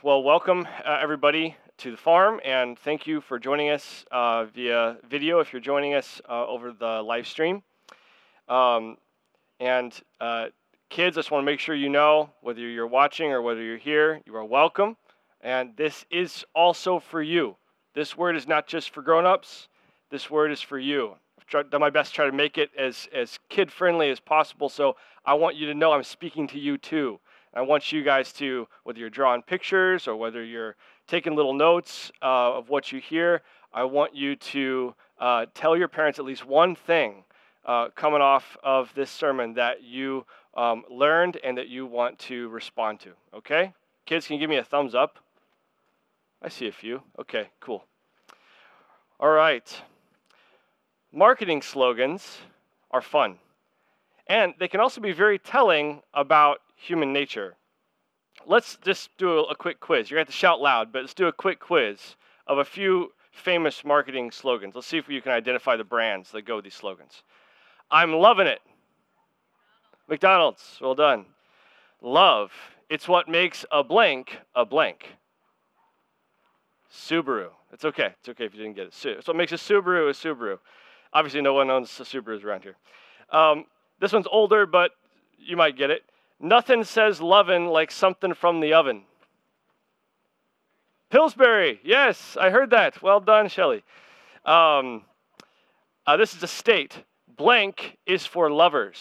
Well, welcome uh, everybody to the farm, and thank you for joining us uh, via video if you're joining us uh, over the live stream. Um, and uh, kids, I just want to make sure you know whether you're watching or whether you're here, you are welcome. And this is also for you. This word is not just for grown-ups. This word is for you. I've done my best to try to make it as, as kid-friendly as possible. So I want you to know I'm speaking to you too. I want you guys to, whether you're drawing pictures or whether you're taking little notes uh, of what you hear, I want you to uh, tell your parents at least one thing uh, coming off of this sermon that you um, learned and that you want to respond to. Okay? Kids, can you give me a thumbs up? I see a few. Okay, cool. All right. Marketing slogans are fun. And they can also be very telling about human nature. Let's just do a, quick quiz. You're going to have to shout loud, but let's do a quick quiz of a few famous marketing slogans. Let's see if you can identify the brands that go with these slogans. I'm loving it. McDonald's, well done. Love, it's what makes a blank a blank. Subaru, it's okay. It's okay if you didn't get it. It's what makes a Subaru a Subaru. Obviously, no one owns Subarus around here. Um, this one's older, but you might get it. Nothing says lovin' like something from the oven. Pillsbury, yes, I heard that. Well done, Shelley. Um, uh, this is a state. Blank is for lovers.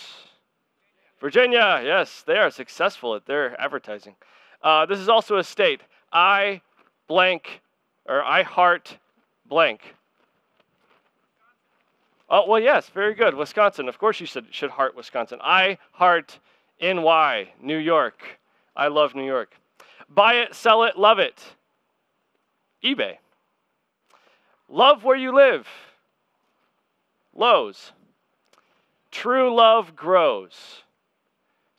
Virginia, yes, they are successful at their advertising. Uh, this is also a state. I blank, or I heart blank. Oh, well, yes, very good. Wisconsin. Of course you should, should heart Wisconsin. I heart NY, New York. I love New York. Buy it, sell it, love it. eBay. Love where you live. Lowe's. True love grows.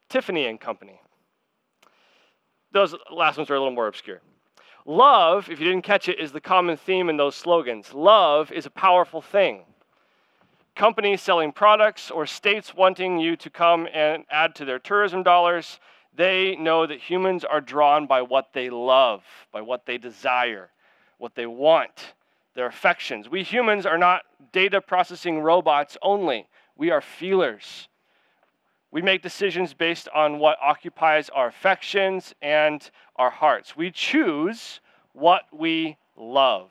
Tiffany and Company. Those last ones are a little more obscure. Love, if you didn't catch it, is the common theme in those slogans. Love is a powerful thing companies selling products or states wanting you to come and add to their tourism dollars, they know that humans are drawn by what they love, by what they desire, what they want, their affections. We humans are not data processing robots only, we are feelers. We make decisions based on what occupies our affections and our hearts. We choose what we love.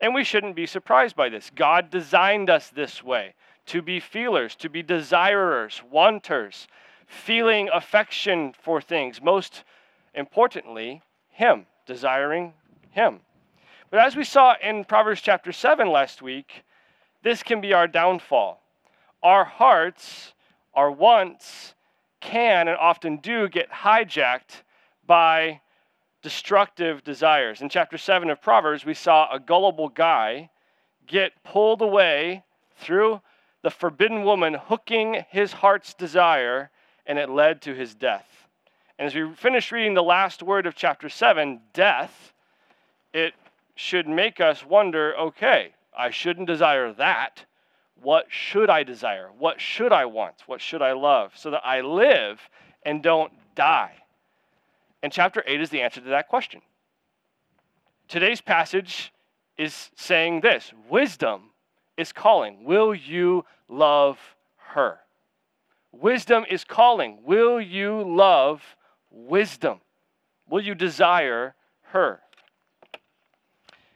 And we shouldn't be surprised by this. God designed us this way to be feelers, to be desirers, wanters, feeling affection for things. Most importantly, Him, desiring Him. But as we saw in Proverbs chapter 7 last week, this can be our downfall. Our hearts, our wants, can and often do get hijacked by destructive desires. In chapter 7 of Proverbs, we saw a gullible guy get pulled away through the forbidden woman hooking his heart's desire, and it led to his death. And as we finish reading the last word of chapter 7, death, it should make us wonder okay, I shouldn't desire that. What should I desire? What should I want? What should I love? So that I live and don't die. And chapter 8 is the answer to that question. Today's passage is saying this wisdom is calling. Will you love her? Wisdom is calling. Will you love wisdom? Will you desire her?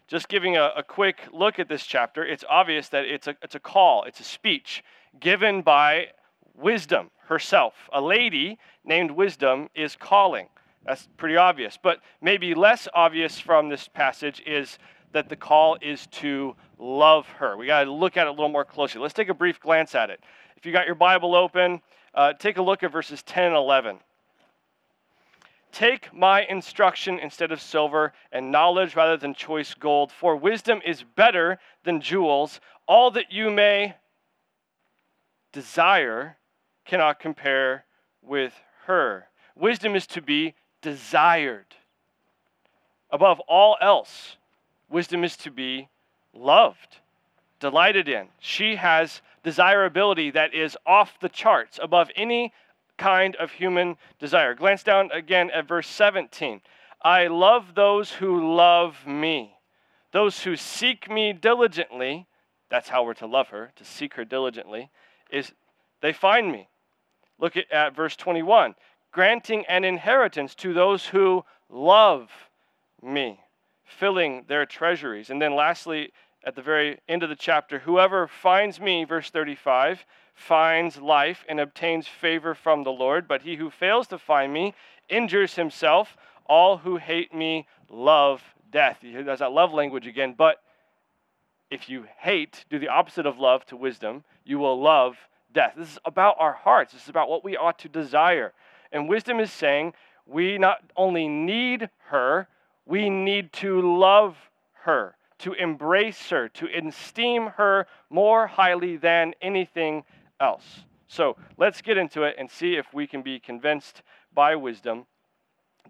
Just giving a, a, quick look at this chapter, it's obvious that it's a, it's a call, it's a speech given by wisdom herself. A lady named Wisdom is calling. That's pretty obvious. But maybe less obvious from this passage is that the call is to love her. We got to look at it a little more closely. Let's take a brief glance at it. If you got your Bible open, uh, take a look at verses 10 and 11. Take my instruction instead of silver, and knowledge rather than choice gold, for wisdom is better than jewels. All that you may desire cannot compare with her. Wisdom is to be desired. Above all else, wisdom is to be loved, delighted in. She has desirability that is off the charts, above any kind of human desire. Glance down again at verse 17. I love those who love me. Those who seek me diligently, that's how we're to love her, to seek her diligently, is they find me. Look at, at verse 21 granting an inheritance to those who love me, filling their treasuries. And then lastly, at the very end of the chapter, whoever finds me, verse 35, finds life and obtains favor from the Lord, but he who fails to find me injures himself. All who hate me love death. There's that love language again, but if you hate, do the opposite of love to wisdom, you will love death. This is about our hearts. This is about what we ought to desire. And wisdom is saying we not only need her, we need to love her, to embrace her, to esteem her more highly than anything else. So let's get into it and see if we can be convinced by wisdom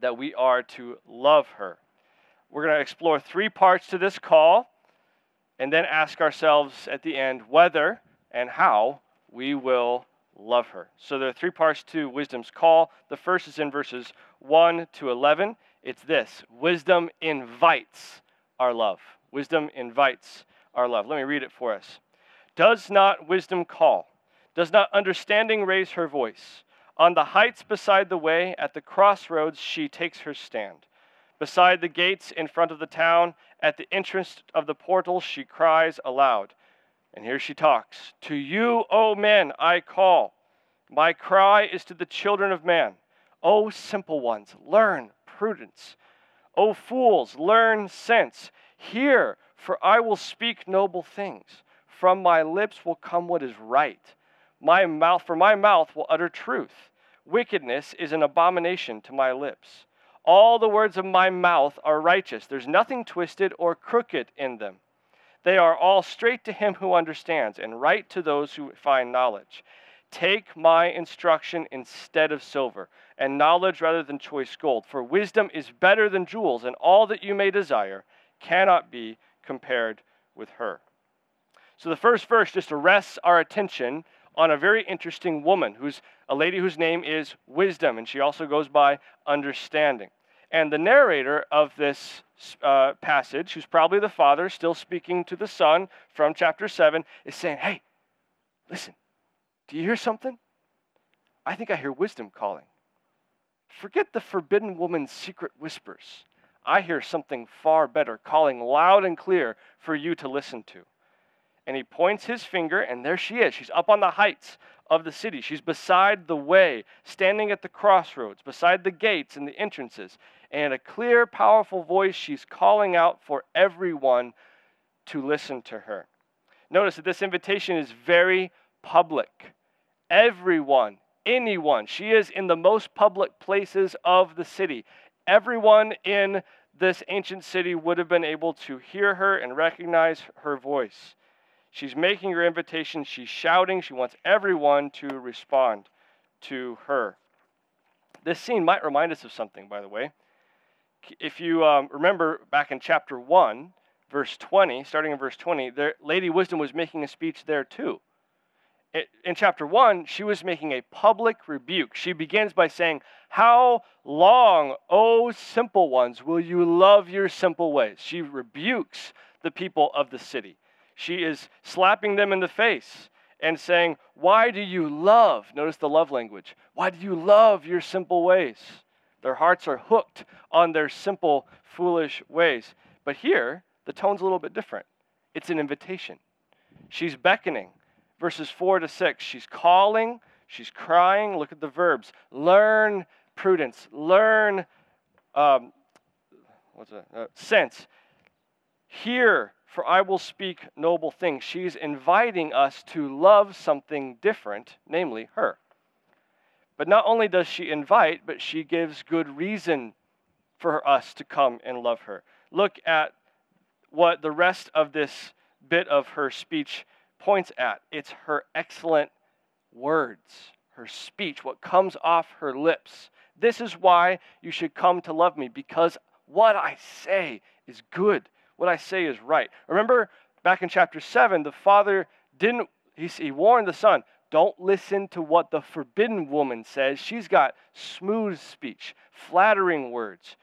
that we are to love her. We're going to explore three parts to this call and then ask ourselves at the end whether and how we will love her. So there are three parts to wisdom's call. The first is in verses 1 to 11. It's this Wisdom invites our love. Wisdom invites our love. Let me read it for us. Does not wisdom call? Does not understanding raise her voice? On the heights beside the way, at the crossroads, she takes her stand. Beside the gates in front of the town, at the entrance of the portal, she cries aloud. And here she talks To you, O men, I call. My cry is to the children of man. O simple ones, learn prudence. O fools, learn sense. Hear, for I will speak noble things. From my lips will come what is right. My mouth, for my mouth will utter truth. Wickedness is an abomination to my lips. All the words of my mouth are righteous. There's nothing twisted or crooked in them. They are all straight to him who understands, and right to those who find knowledge. Take my instruction instead of silver, and knowledge rather than choice gold. For wisdom is better than jewels, and all that you may desire cannot be compared with her. So the first verse just arrests our attention on a very interesting woman who's a lady whose name is Wisdom, and she also goes by Understanding. And the narrator of this uh, passage, who's probably the father, still speaking to the son from chapter 7, is saying, Hey, listen, do you hear something? I think I hear wisdom calling. Forget the forbidden woman's secret whispers. I hear something far better calling loud and clear for you to listen to. And he points his finger, and there she is. She's up on the heights of the city. She's beside the way, standing at the crossroads, beside the gates and the entrances. And a clear, powerful voice, she's calling out for everyone to listen to her. Notice that this invitation is very public. Everyone, anyone, she is in the most public places of the city. Everyone in this ancient city would have been able to hear her and recognize her voice. She's making her invitation. She's shouting. She wants everyone to respond to her. This scene might remind us of something, by the way. If you um, remember back in chapter 1, verse 20, starting in verse 20, there, Lady Wisdom was making a speech there too. It, in chapter 1, she was making a public rebuke. She begins by saying, How long, O simple ones, will you love your simple ways? She rebukes the people of the city she is slapping them in the face and saying, Why do you love? Notice the love language. Why do you love your simple ways? Their hearts are hooked on their simple, foolish ways. But here, the tone's a little bit different. It's an invitation. She's beckoning. Verses 4 to 6, she's calling, she's crying. Look at the verbs. Learn prudence, learn um, what's that? Uh, sense. Hear for I will speak noble things. She's inviting us to love something different, namely her. But not only does she invite, but she gives good reason for us to come and love her. Look at what the rest of this bit of her speech points at it's her excellent words, her speech, what comes off her lips. This is why you should come to love me, because what I say is good what I say is right. Remember back in chapter 7, the father didn't, he, he warned the son, don't listen to what the forbidden woman says. She's got smooth speech, flattering words.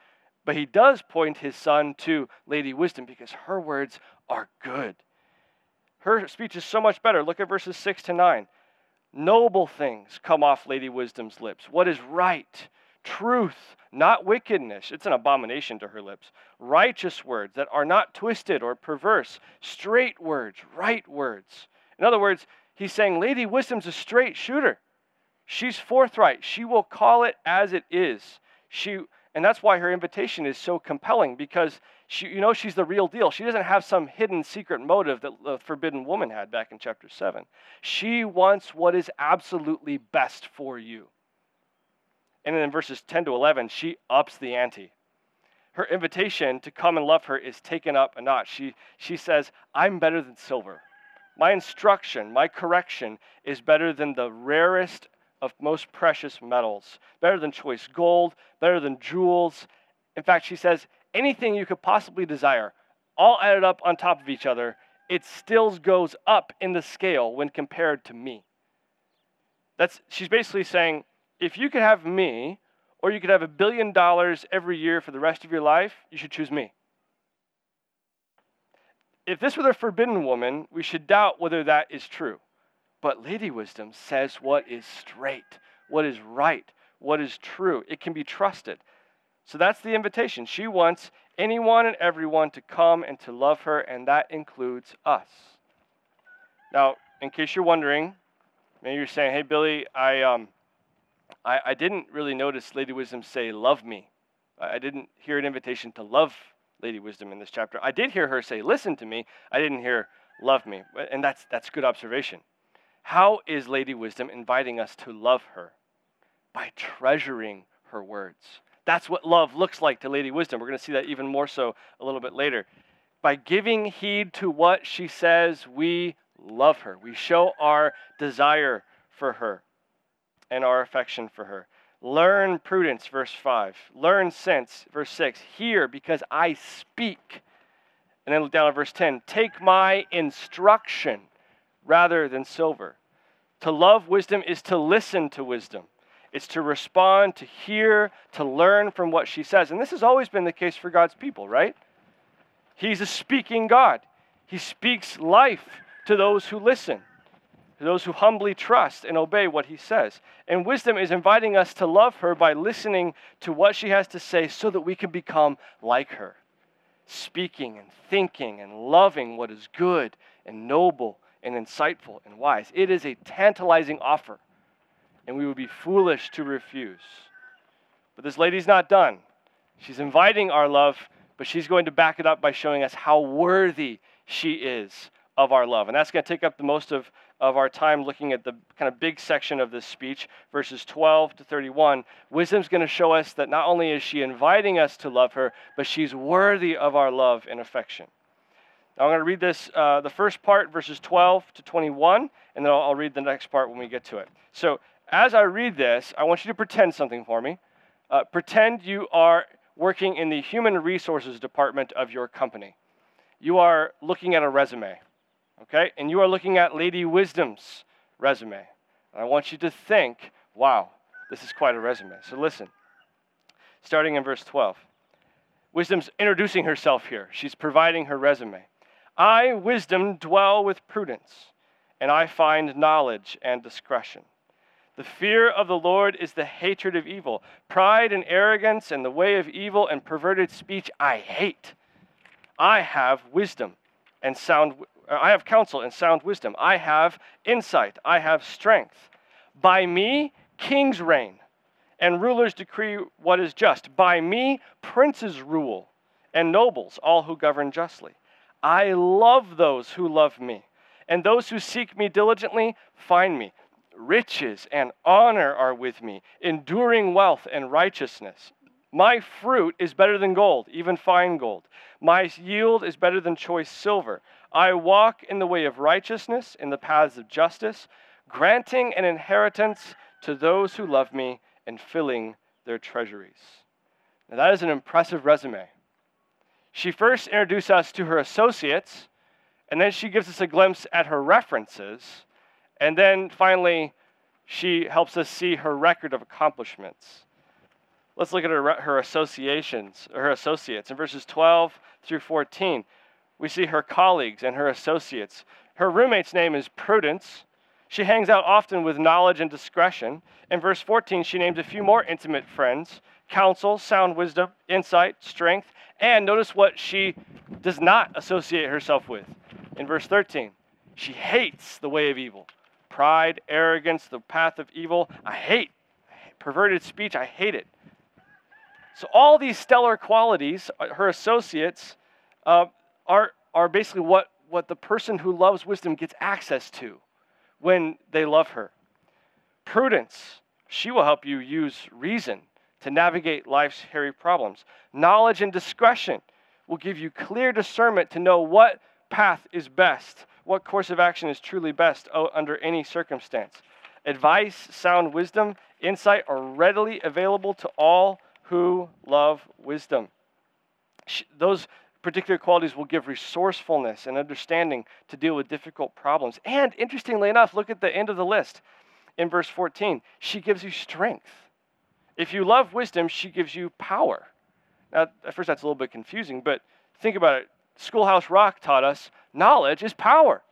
But he does point his son to Lady Wisdom because her words are good. Her speech is so much better. Look at verses 6 to 9. Noble things come off Lady Wisdom's lips. What is right? Truth, not wickedness. It's an abomination to her lips. Righteous words that are not twisted or perverse. Straight words, right words. In other words, he's saying Lady Wisdom's a straight shooter. She's forthright. She will call it as it is. She and that's why her invitation is so compelling because she, you know she's the real deal. She doesn't have some hidden secret motive that the forbidden woman had back in chapter 7. She wants what is absolutely best for you. And then in verses 10 to 11, she ups the ante. Her invitation to come and love her is taken up a notch. She, she says, I'm better than silver. My instruction, my correction is better than the rarest of most precious metals, better than choice gold, better than jewels. In fact, she says, anything you could possibly desire, all added up on top of each other, it still goes up in the scale when compared to me. That's, she's basically saying, if you could have me, or you could have a billion dollars every year for the rest of your life, you should choose me. If this were the forbidden woman, we should doubt whether that is true. But Lady Wisdom says what is straight, what is right, what is true. It can be trusted. So that's the invitation. She wants anyone and everyone to come and to love her, and that includes us. Now, in case you're wondering, maybe you're saying, hey, Billy, I, um, I, I didn't really notice Lady Wisdom say, love me. I didn't hear an invitation to love Lady Wisdom in this chapter. I did hear her say, listen to me. I didn't hear, love me. And that's, that's good observation. How is Lady Wisdom inviting us to love her? By treasuring her words. That's what love looks like to Lady Wisdom. We're going to see that even more so a little bit later. By giving heed to what she says, we love her. We show our desire for her and our affection for her. Learn prudence, verse 5. Learn sense, verse 6. Hear because I speak. And then look down at verse 10. Take my instruction rather than silver. To love wisdom is to listen to wisdom. It's to respond, to hear, to learn from what she says. And this has always been the case for God's people, right? He's a speaking God. He speaks life to those who listen, those who humbly trust and obey what he says. And wisdom is inviting us to love her by listening to what she has to say so that we can become like her, speaking and thinking and loving what is good and noble and insightful and wise. It is a tantalizing offer, and we would be foolish to refuse. But this lady's not done. She's inviting our love, but she's going to back it up by showing us how worthy she is of our love. And that's going to take up the most of, of our time looking at the kind of big section of this speech, verses 12 to 31. Wisdom's going to show us that not only is she inviting us to love her, but she's worthy of our love and affection. Now I'm going to read this, uh, the first part, verses 12 to 21, and then I'll, I'll read the next part when we get to it. So as I read this, I want you to pretend something for me. Uh, pretend you are working in the human resources department of your company. You are looking at a resume, okay? And you are looking at Lady Wisdom's resume. And I want you to think, wow, this is quite a resume. So listen, starting in verse 12. Wisdom's introducing herself here. She's providing her resume. I, wisdom, dwell with prudence, and I find knowledge and discretion. The fear of the Lord is the hatred of evil. Pride and arrogance and the way of evil and perverted speech I hate. I have wisdom and sound Uh, I have counsel and sound wisdom. I have insight. I have strength. By me kings reign and rulers decree what is just. By me princes rule and nobles, all who govern justly. I love those who love me, and those who seek me diligently find me. Riches and honor are with me, enduring wealth and righteousness. My fruit is better than gold, even fine gold. My yield is better than choice silver. I walk in the way of righteousness, in the paths of justice, granting an inheritance to those who love me and filling their treasuries. Now, that is an impressive resume. She first introduces us to her associates, and then she gives us a glimpse at her references, and then finally, she helps us see her record of accomplishments. Let's look at her, her associations, her associates. In verses 12 through 14, we see her colleagues and her associates. Her roommate's name is Prudence. She hangs out often with knowledge and discretion. In verse 14, she names a few more intimate friends counsel, sound wisdom, insight, strength, and notice what she does not associate herself with. In verse 13, she hates the way of evil. Pride, arrogance, the path of evil. I hate perverted speech. I hate it. So, all these stellar qualities, uh, her associates, uh, are, are basically what, what the person who loves wisdom gets access to when they love her. Prudence, she will help you use reason to navigate life's hairy problems. Knowledge and discretion will give you clear discernment to know what path is best, what course of action is truly best under any circumstance. Advice, sound wisdom, insight are readily available to all who love wisdom. Those particular qualities will give resourcefulness and understanding to deal with difficult problems. And interestingly enough, look at the end of the list in verse 14. She gives you strength. If you love wisdom, she gives you power. Now, at first, that's a little bit confusing, but think about it. Schoolhouse Rock taught us knowledge is power.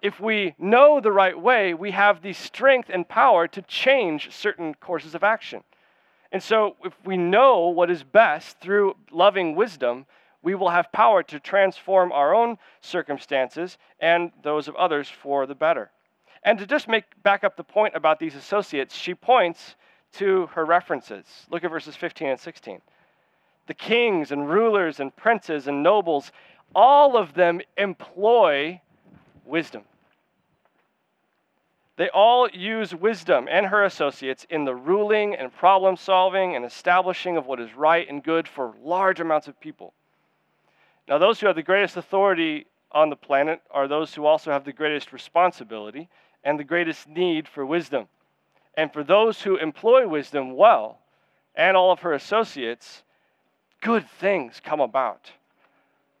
If we know the right way, we have the strength and power to change certain courses of action. And so, if we know what is best through loving wisdom, we will have power to transform our own circumstances and those of others for the better. And to just make back up the point about these associates, she points to her references. Look at verses 15 and 16. The kings and rulers and princes and nobles, all of them employ wisdom. They all use wisdom and her associates in the ruling and problem solving and establishing of what is right and good for large amounts of people. Now, those who have the greatest authority on the planet are those who also have the greatest responsibility and the greatest need for wisdom. And for those who employ wisdom well, and all of her associates, good things come about.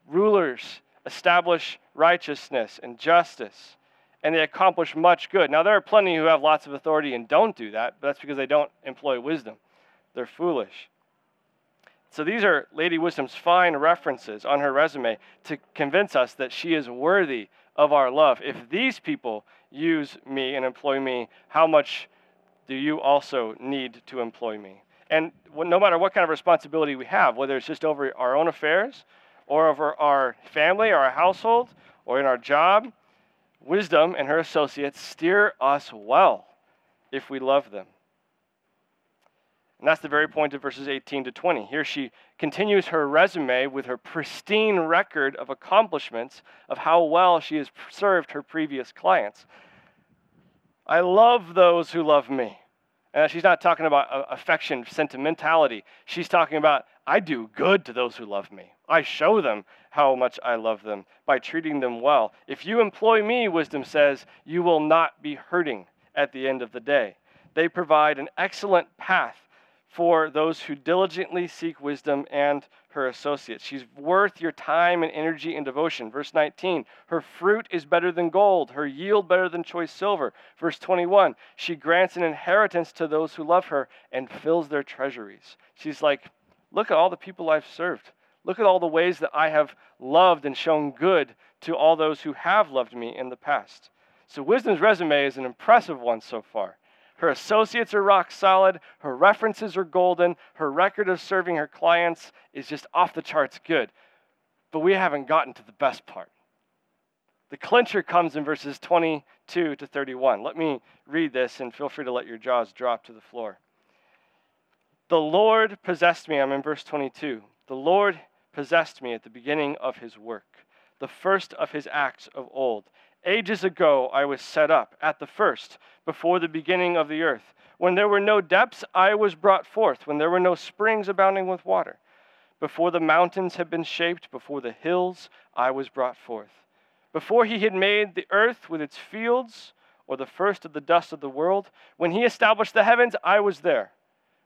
Rulers establish righteousness and justice, and they accomplish much good. Now, there are plenty who have lots of authority and don't do that, but that's because they don't employ wisdom. They're foolish. So, these are Lady Wisdom's fine references on her resume to convince us that she is worthy of our love. If these people use me and employ me, how much do you also need to employ me? And no matter what kind of responsibility we have, whether it's just over our own affairs or over our family or our household or in our job, wisdom and her associates steer us well if we love them. And that's the very point of verses 18 to 20. Here she continues her resume with her pristine record of accomplishments of how well she has served her previous clients. I love those who love me. And she's not talking about uh, affection, sentimentality. She's talking about, I do good to those who love me. I show them how much I love them by treating them well. If you employ me, wisdom says, you will not be hurting at the end of the day. They provide an excellent path for those who diligently seek wisdom and her associates. She's worth your time and energy and devotion. Verse 19, her fruit is better than gold, her yield better than choice silver. Verse 21, she grants an inheritance to those who love her and fills their treasuries. She's like, look at all the people I've served. Look at all the ways that I have loved and shown good to all those who have loved me in the past. So, wisdom's resume is an impressive one so far. Her associates are rock solid. Her references are golden. Her record of serving her clients is just off the charts good. But we haven't gotten to the best part. The clincher comes in verses 22 to 31. Let me read this and feel free to let your jaws drop to the floor. The Lord possessed me. I'm in verse 22. The Lord possessed me at the beginning of his work, the first of his acts of old. Ages ago I was set up, at the first, before the beginning of the earth. When there were no depths, I was brought forth. When there were no springs abounding with water. Before the mountains had been shaped, before the hills, I was brought forth. Before he had made the earth with its fields, or the first of the dust of the world, when he established the heavens, I was there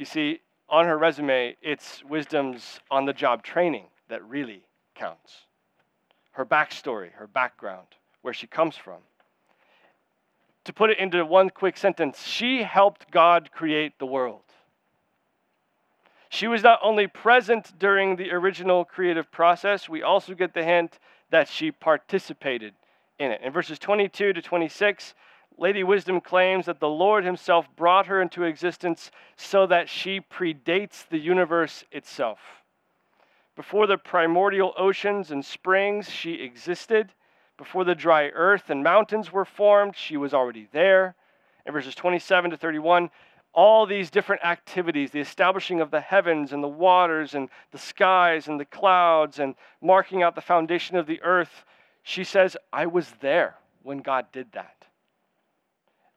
You see, on her resume, it's wisdom's on the job training that really counts. Her backstory, her background, where she comes from. To put it into one quick sentence, she helped God create the world. She was not only present during the original creative process, we also get the hint that she participated in it. In verses 22 to 26, Lady Wisdom claims that the Lord Himself brought her into existence so that she predates the universe itself. Before the primordial oceans and springs, she existed. Before the dry earth and mountains were formed, she was already there. In verses 27 to 31, all these different activities, the establishing of the heavens and the waters and the skies and the clouds and marking out the foundation of the earth, she says, I was there when God did that.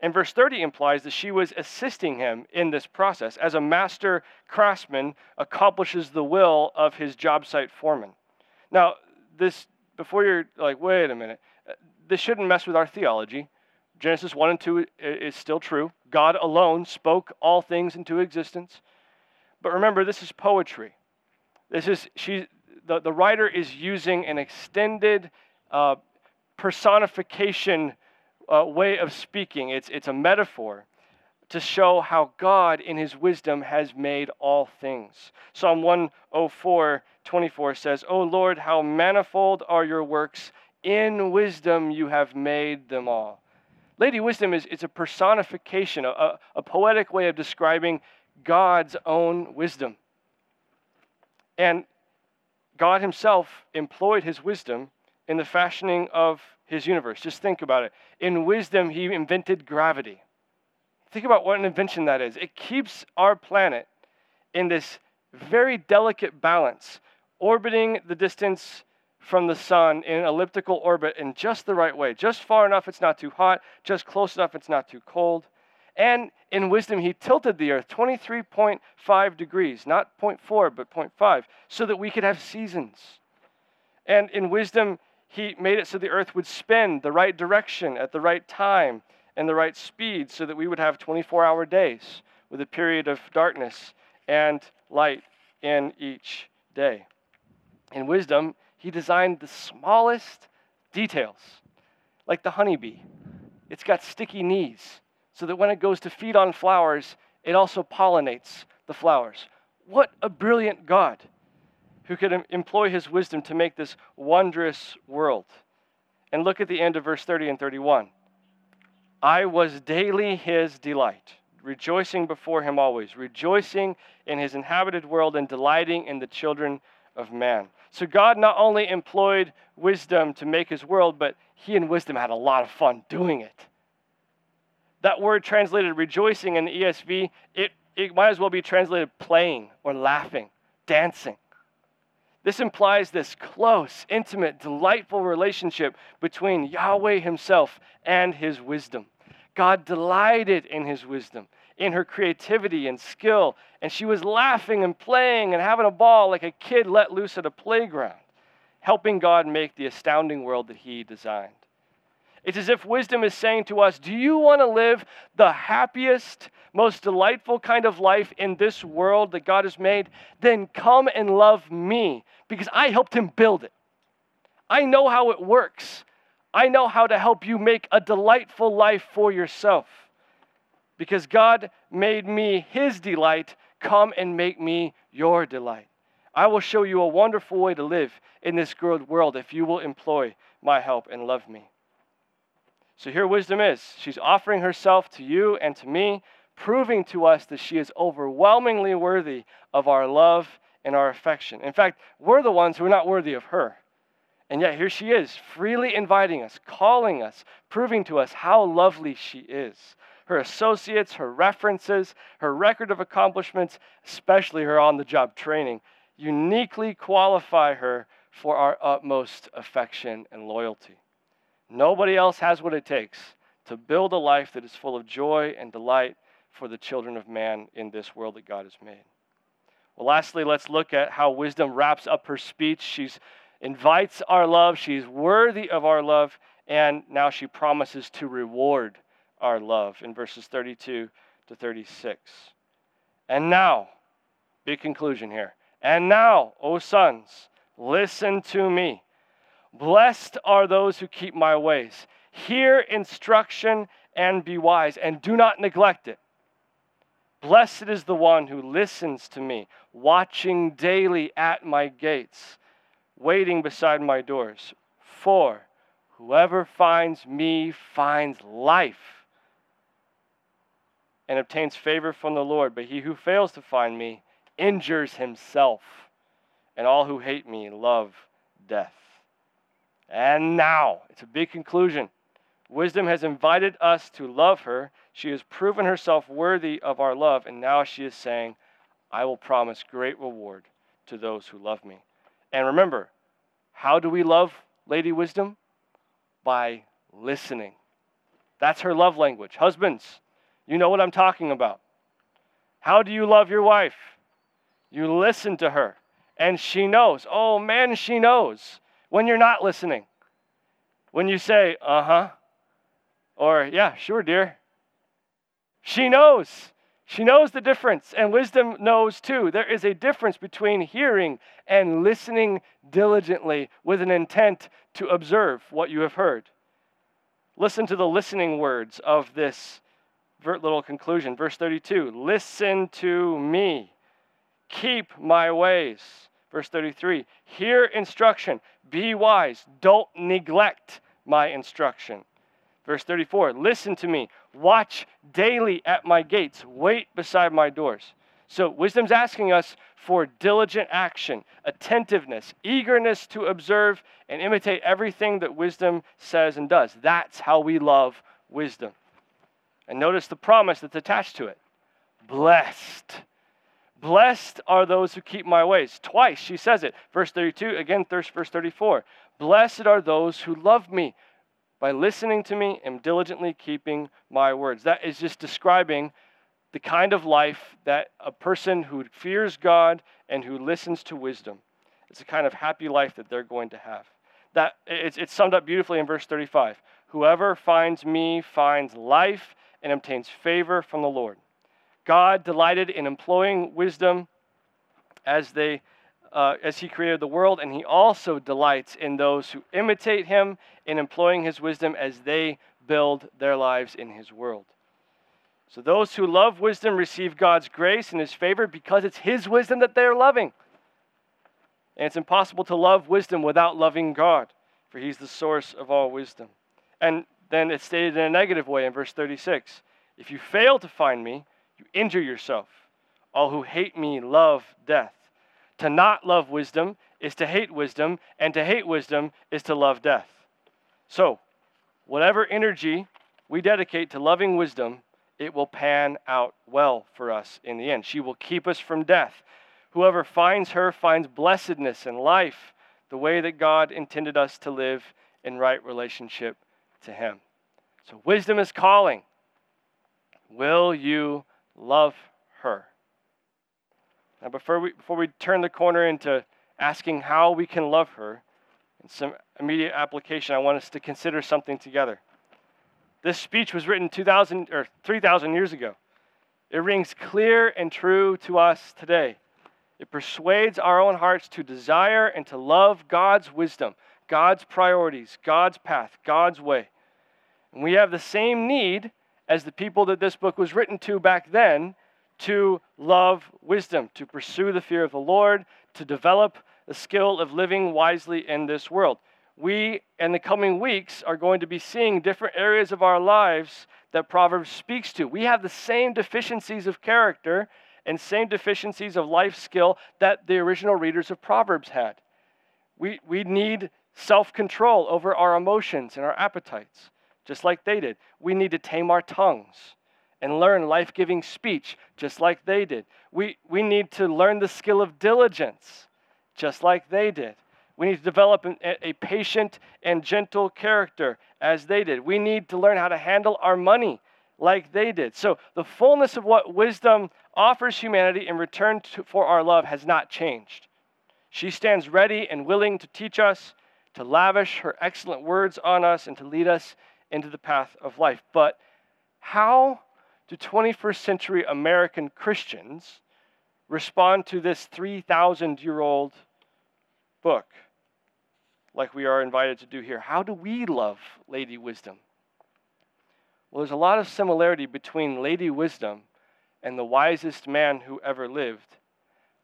And verse 30 implies that she was assisting him in this process as a master craftsman accomplishes the will of his job site foreman. Now, this before you're like, wait a minute, this shouldn't mess with our theology. Genesis 1 and 2 is still true. God alone spoke all things into existence. But remember, this is poetry. This is, she, the, the writer is using an extended uh, personification uh, way of speaking. It's, it's a metaphor to show how God, in his wisdom, has made all things. Psalm 104 24 says, O Lord, how manifold are your works. In wisdom you have made them all. Lady Wisdom is, is a personification, a, a poetic way of describing God's own wisdom. And God Himself employed His wisdom in the fashioning of His universe. Just think about it. In wisdom, He invented gravity. Think about what an invention that is. It keeps our planet in this very delicate balance orbiting the distance from the sun in an elliptical orbit in just the right way, just far enough it's not too hot, just close enough it's not too cold. And in wisdom, he tilted the earth 23.5 degrees, not 0.4, but 0.5, so that we could have seasons. And in wisdom, he made it so the earth would spin the right direction at the right time and the right speed so that we would have 24 hour days with a period of darkness and light in each day. In wisdom, he designed the smallest details, like the honeybee. It's got sticky knees so that when it goes to feed on flowers, it also pollinates the flowers. What a brilliant God who could employ his wisdom to make this wondrous world. And look at the end of verse 30 and 31. I was daily his delight, rejoicing before him always, rejoicing in his inhabited world and delighting in the children of man. So God not only employed wisdom to make his world, but he and wisdom had a lot of fun doing it. That word translated rejoicing in the ESV, it, it might as well be translated playing or laughing, dancing. This implies this close, intimate, delightful relationship between Yahweh himself and his wisdom. God delighted in his wisdom in her creativity and skill. And she was laughing and playing and having a ball like a kid let loose at a playground, helping God make the astounding world that He designed. It's as if wisdom is saying to us, Do you want to live the happiest, most delightful kind of life in this world that God has made? Then come and love me because I helped Him build it. I know how it works. I know how to help you make a delightful life for yourself because God made me his delight. Come and make me your delight. I will show you a wonderful way to live in this world if you will employ my help and love me. So here wisdom is. She's offering herself to you and to me, proving to us that she is overwhelmingly worthy of our love and our affection. In fact, we're the ones who are not worthy of her. And yet here she is, freely inviting us, calling us, proving to us how lovely she is her associates, her references, her record of accomplishments, especially her on the job training, uniquely qualify her for our utmost affection and loyalty. Nobody else has what it takes to build a life that is full of joy and delight for the children of man in this world that God has made. Well, lastly, let's look at how wisdom wraps up her speech. She invites our love, she's worthy of our love, and now she promises to reward our love in verses 32 to 36. And now, big conclusion here. And now, O sons, listen to me. Blessed are those who keep my ways. Hear instruction and be wise, and do not neglect it. Blessed is the one who listens to me, watching daily at my gates, waiting beside my doors. For whoever finds me finds life and obtains favor from the Lord, but he who fails to find me injures himself, and all who hate me love death. And now, it's a big conclusion. Wisdom has invited us to love her. She has proven herself worthy of our love, and now she is saying, I will promise great reward to those who love me. And remember, how do we love Lady Wisdom? By listening. That's her love language. Husbands, you know what I'm talking about. How do you love your wife? You listen to her, and she knows. Oh man, she knows when you're not listening. When you say, uh huh, or, yeah, sure, dear. She knows. She knows the difference, and wisdom knows too. There is a difference between hearing and listening diligently with an intent to observe what you have heard. Listen to the listening words of this little conclusion. Verse 32 Listen to me, keep my ways. Verse 33 Hear instruction, be wise, don't neglect my instruction. Verse 34 Listen to me, watch daily at my gates, wait beside my doors. So, wisdom's asking us for diligent action, attentiveness, eagerness to observe and imitate everything that wisdom says and does. That's how we love wisdom. And notice the promise that's attached to it blessed. Blessed are those who keep my ways. Twice she says it. Verse 32, again, verse 34. Blessed are those who love me by listening to me and diligently keeping my words. That is just describing the kind of life that a person who fears God and who listens to wisdom, it's a kind of happy life that they're going to have. That it's, it's summed up beautifully in verse 35. Whoever finds me finds life and obtains favor from the Lord. God delighted in employing wisdom as they uh, as he created the world, and he also delights in those who imitate him in employing his wisdom as they build their lives in his world. So those who love wisdom receive God's grace and his favor because it's his wisdom that they're loving. And it's impossible to love wisdom without loving God, for he's the source of all wisdom. And then it's stated in a negative way in verse 36 If you fail to find me, you injure yourself. All who hate me love death. To not love wisdom is to hate wisdom, and to hate wisdom is to love death. So, whatever energy we dedicate to loving wisdom, it will pan out well for us in the end. She will keep us from death. Whoever finds her finds blessedness and life, the way that God intended us to live in right relationship to Him. So, wisdom is calling. Will you love her? Now, before we, before we turn the corner into asking how we can love her, in some immediate application, I want us to consider something together. This speech was written 2,000 or 3,000 years ago. It rings clear and true to us today. It persuades our own hearts to desire and to love God's wisdom, God's priorities, God's path, God's way. And we have the same need as the people that this book was written to back then to love wisdom, to pursue the fear of the Lord, to develop the skill of living wisely in this world. We, in the coming weeks, are going to be seeing different areas of our lives that Proverbs speaks to. We have the same deficiencies of character and same deficiencies of life skill that the original readers of Proverbs had. We, we need self control over our emotions and our appetites, just like they did. We need to tame our tongues and learn life giving speech just like they did. We, we need to learn the skill of diligence just like they did. We need to develop a patient and gentle character as they did. We need to learn how to handle our money like they did. So the fullness of what wisdom offers humanity in return to, for our love has not changed. She stands ready and willing to teach us, to lavish her excellent words on us, and to lead us into the path of life. But how do 21st century American Christians respond to this 3,000 year old book, like we are invited to do here? How do we love Lady Wisdom? Well, there's a lot of similarity between Lady Wisdom and the wisest man who ever lived.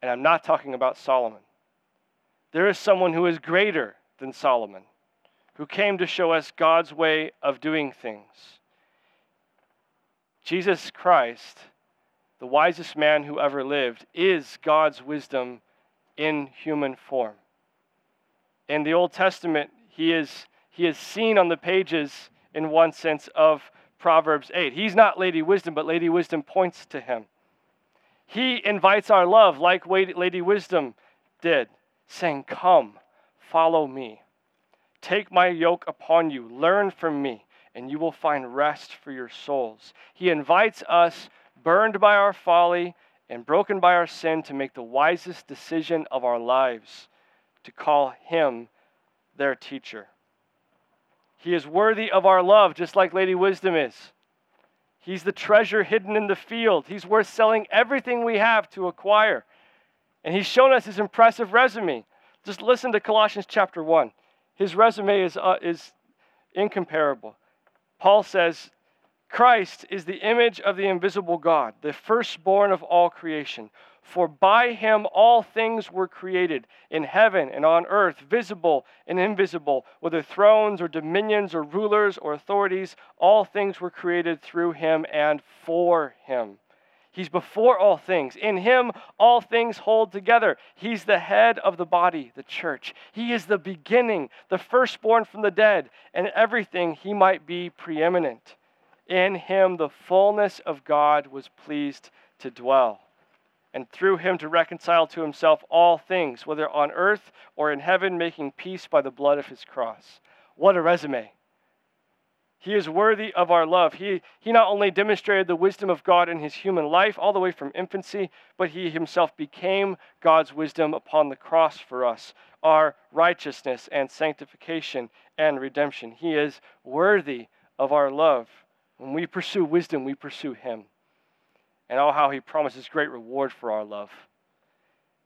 And I'm not talking about Solomon. There is someone who is greater than Solomon, who came to show us God's way of doing things. Jesus Christ, the wisest man who ever lived, is God's wisdom in human form. In the Old Testament, he is, he is seen on the pages, in one sense, of Proverbs 8. He's not Lady Wisdom, but Lady Wisdom points to him. He invites our love like Lady Wisdom did, saying, Come, follow me. Take my yoke upon you, learn from me, and you will find rest for your souls. He invites us, burned by our folly and broken by our sin, to make the wisest decision of our lives, to call him their teacher. He is worthy of our love, just like Lady Wisdom is. He's the treasure hidden in the field. He's worth selling everything we have to acquire. And he's shown us his impressive resume. Just listen to Colossians chapter 1. His resume is, uh, is incomparable. Paul says, Christ is the image of the invisible God, the firstborn of all creation. For by him all things were created, in heaven and on earth, visible and invisible, whether thrones or dominions or rulers or authorities, all things were created through him and for him. He's before all things. In him, all things hold together. He's the head of the body, the church. He is the beginning, the firstborn from the dead, and everything he might be preeminent. In him, the fullness of God was pleased to dwell and through him to reconcile to himself all things, whether on earth or in heaven, making peace by the blood of his cross. What a resume! He is worthy of our love. He, he not only demonstrated the wisdom of God in his human life, all the way from infancy, but he himself became God's wisdom upon the cross for us, our righteousness and sanctification and redemption. He is worthy of our love. When we pursue wisdom, we pursue him and oh, how he promises great reward for our love.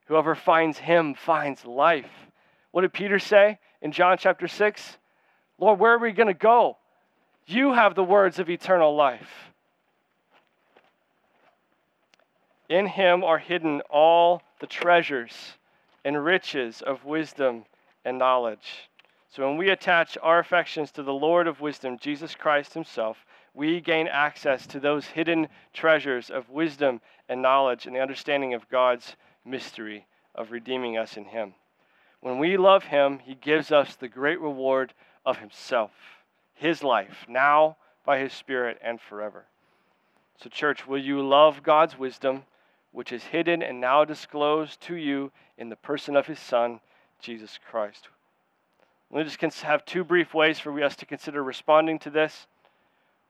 Whoever finds him finds life. What did Peter say in John chapter 6? Lord, where are we going to go? You have the words of eternal life. In him are hidden all the treasures and riches of wisdom and knowledge. So when we attach our affections to the Lord of wisdom, Jesus Christ himself, we gain access to those hidden treasures of wisdom and knowledge and the understanding of God's mystery of redeeming us in Him. When we love Him, He gives us the great reward of Himself, His life, now by His Spirit and forever. So, church, will you love God's wisdom, which is hidden and now disclosed to you in the person of His Son, Jesus Christ? Let me just have two brief ways for us to consider responding to this.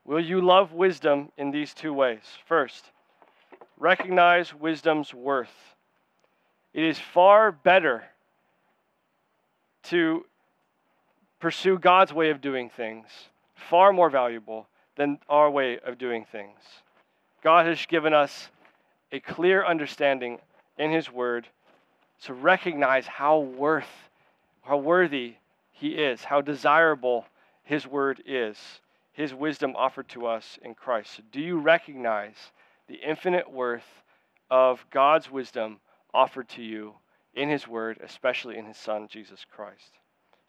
Will you love wisdom in these two ways? First, recognize wisdom's worth. It is far better to pursue God's way of doing things, far more valuable than our way of doing things. God has given us a clear understanding in His Word to recognize how worth, how worthy He is, how desirable His Word is his wisdom offered to us in Christ. So do you recognize the infinite worth of God's wisdom offered to you in his word, especially in his son, Jesus Christ?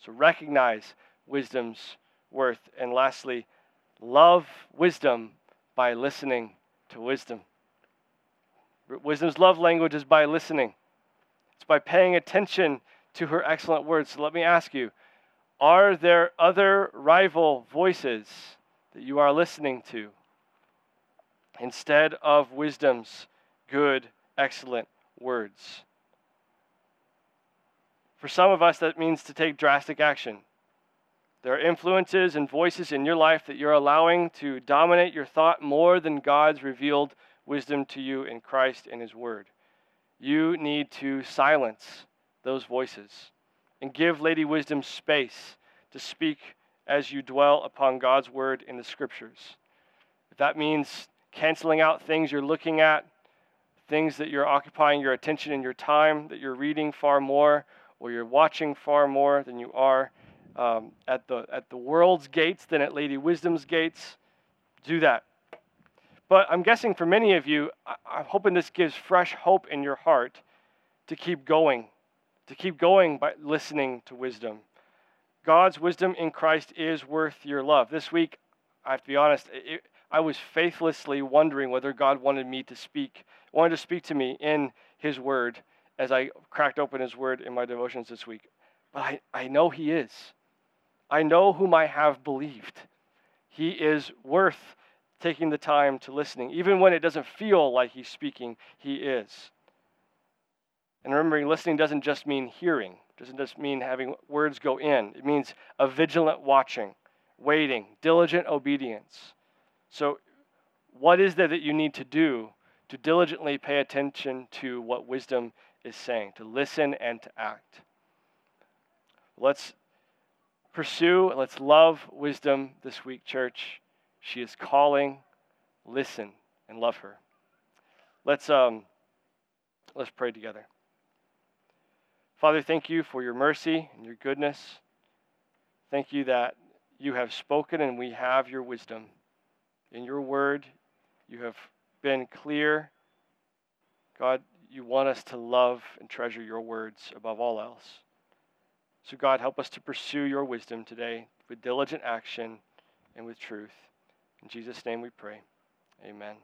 So recognize wisdom's worth. And lastly, love wisdom by listening to wisdom. Wisdom's love language is by listening, it's by paying attention to her excellent words. So let me ask you are there other rival voices that you are listening to instead of wisdom's good, excellent words? For some of us, that means to take drastic action. There are influences and voices in your life that you're allowing to dominate your thought more than God's revealed wisdom to you in Christ and His Word. You need to silence those voices and give Lady Wisdom space to speak as you dwell upon God's Word in the Scriptures. If that means canceling out things you're looking at, things that you're occupying your attention and your time, that you're reading far more, or you're watching far more than you are um, at, the, at the world's gates than at Lady Wisdom's gates, do that. But I'm guessing for many of you, I, I'm hoping this gives fresh hope in your heart to keep going, to keep going by listening to wisdom. God's wisdom in Christ is worth your love. This week, I have to be honest, it, I was faithlessly wondering whether God wanted me to speak, wanted to speak to me in His Word as I cracked open His Word in my devotions this week. But I, I know He is. I know whom I have believed. He is worth taking the time to listening. Even when it doesn't feel like he's speaking, he is. And remembering listening doesn't just mean hearing, it doesn't just mean having words go in. It means a vigilant watching, waiting, diligent obedience. So, what is there that you need to do to diligently pay attention to what wisdom is saying, to listen and to act? Let's pursue, let's love wisdom this week, church. She is calling. Listen and love her. Let's um, let's pray together. Father, thank you for your mercy and your goodness. Thank you that you have spoken and we have your wisdom. In your word, you have been clear. God, you want us to love and treasure your words above all else. So, God, help us to pursue your wisdom today with diligent action and with truth. In Jesus' name we pray. Amen.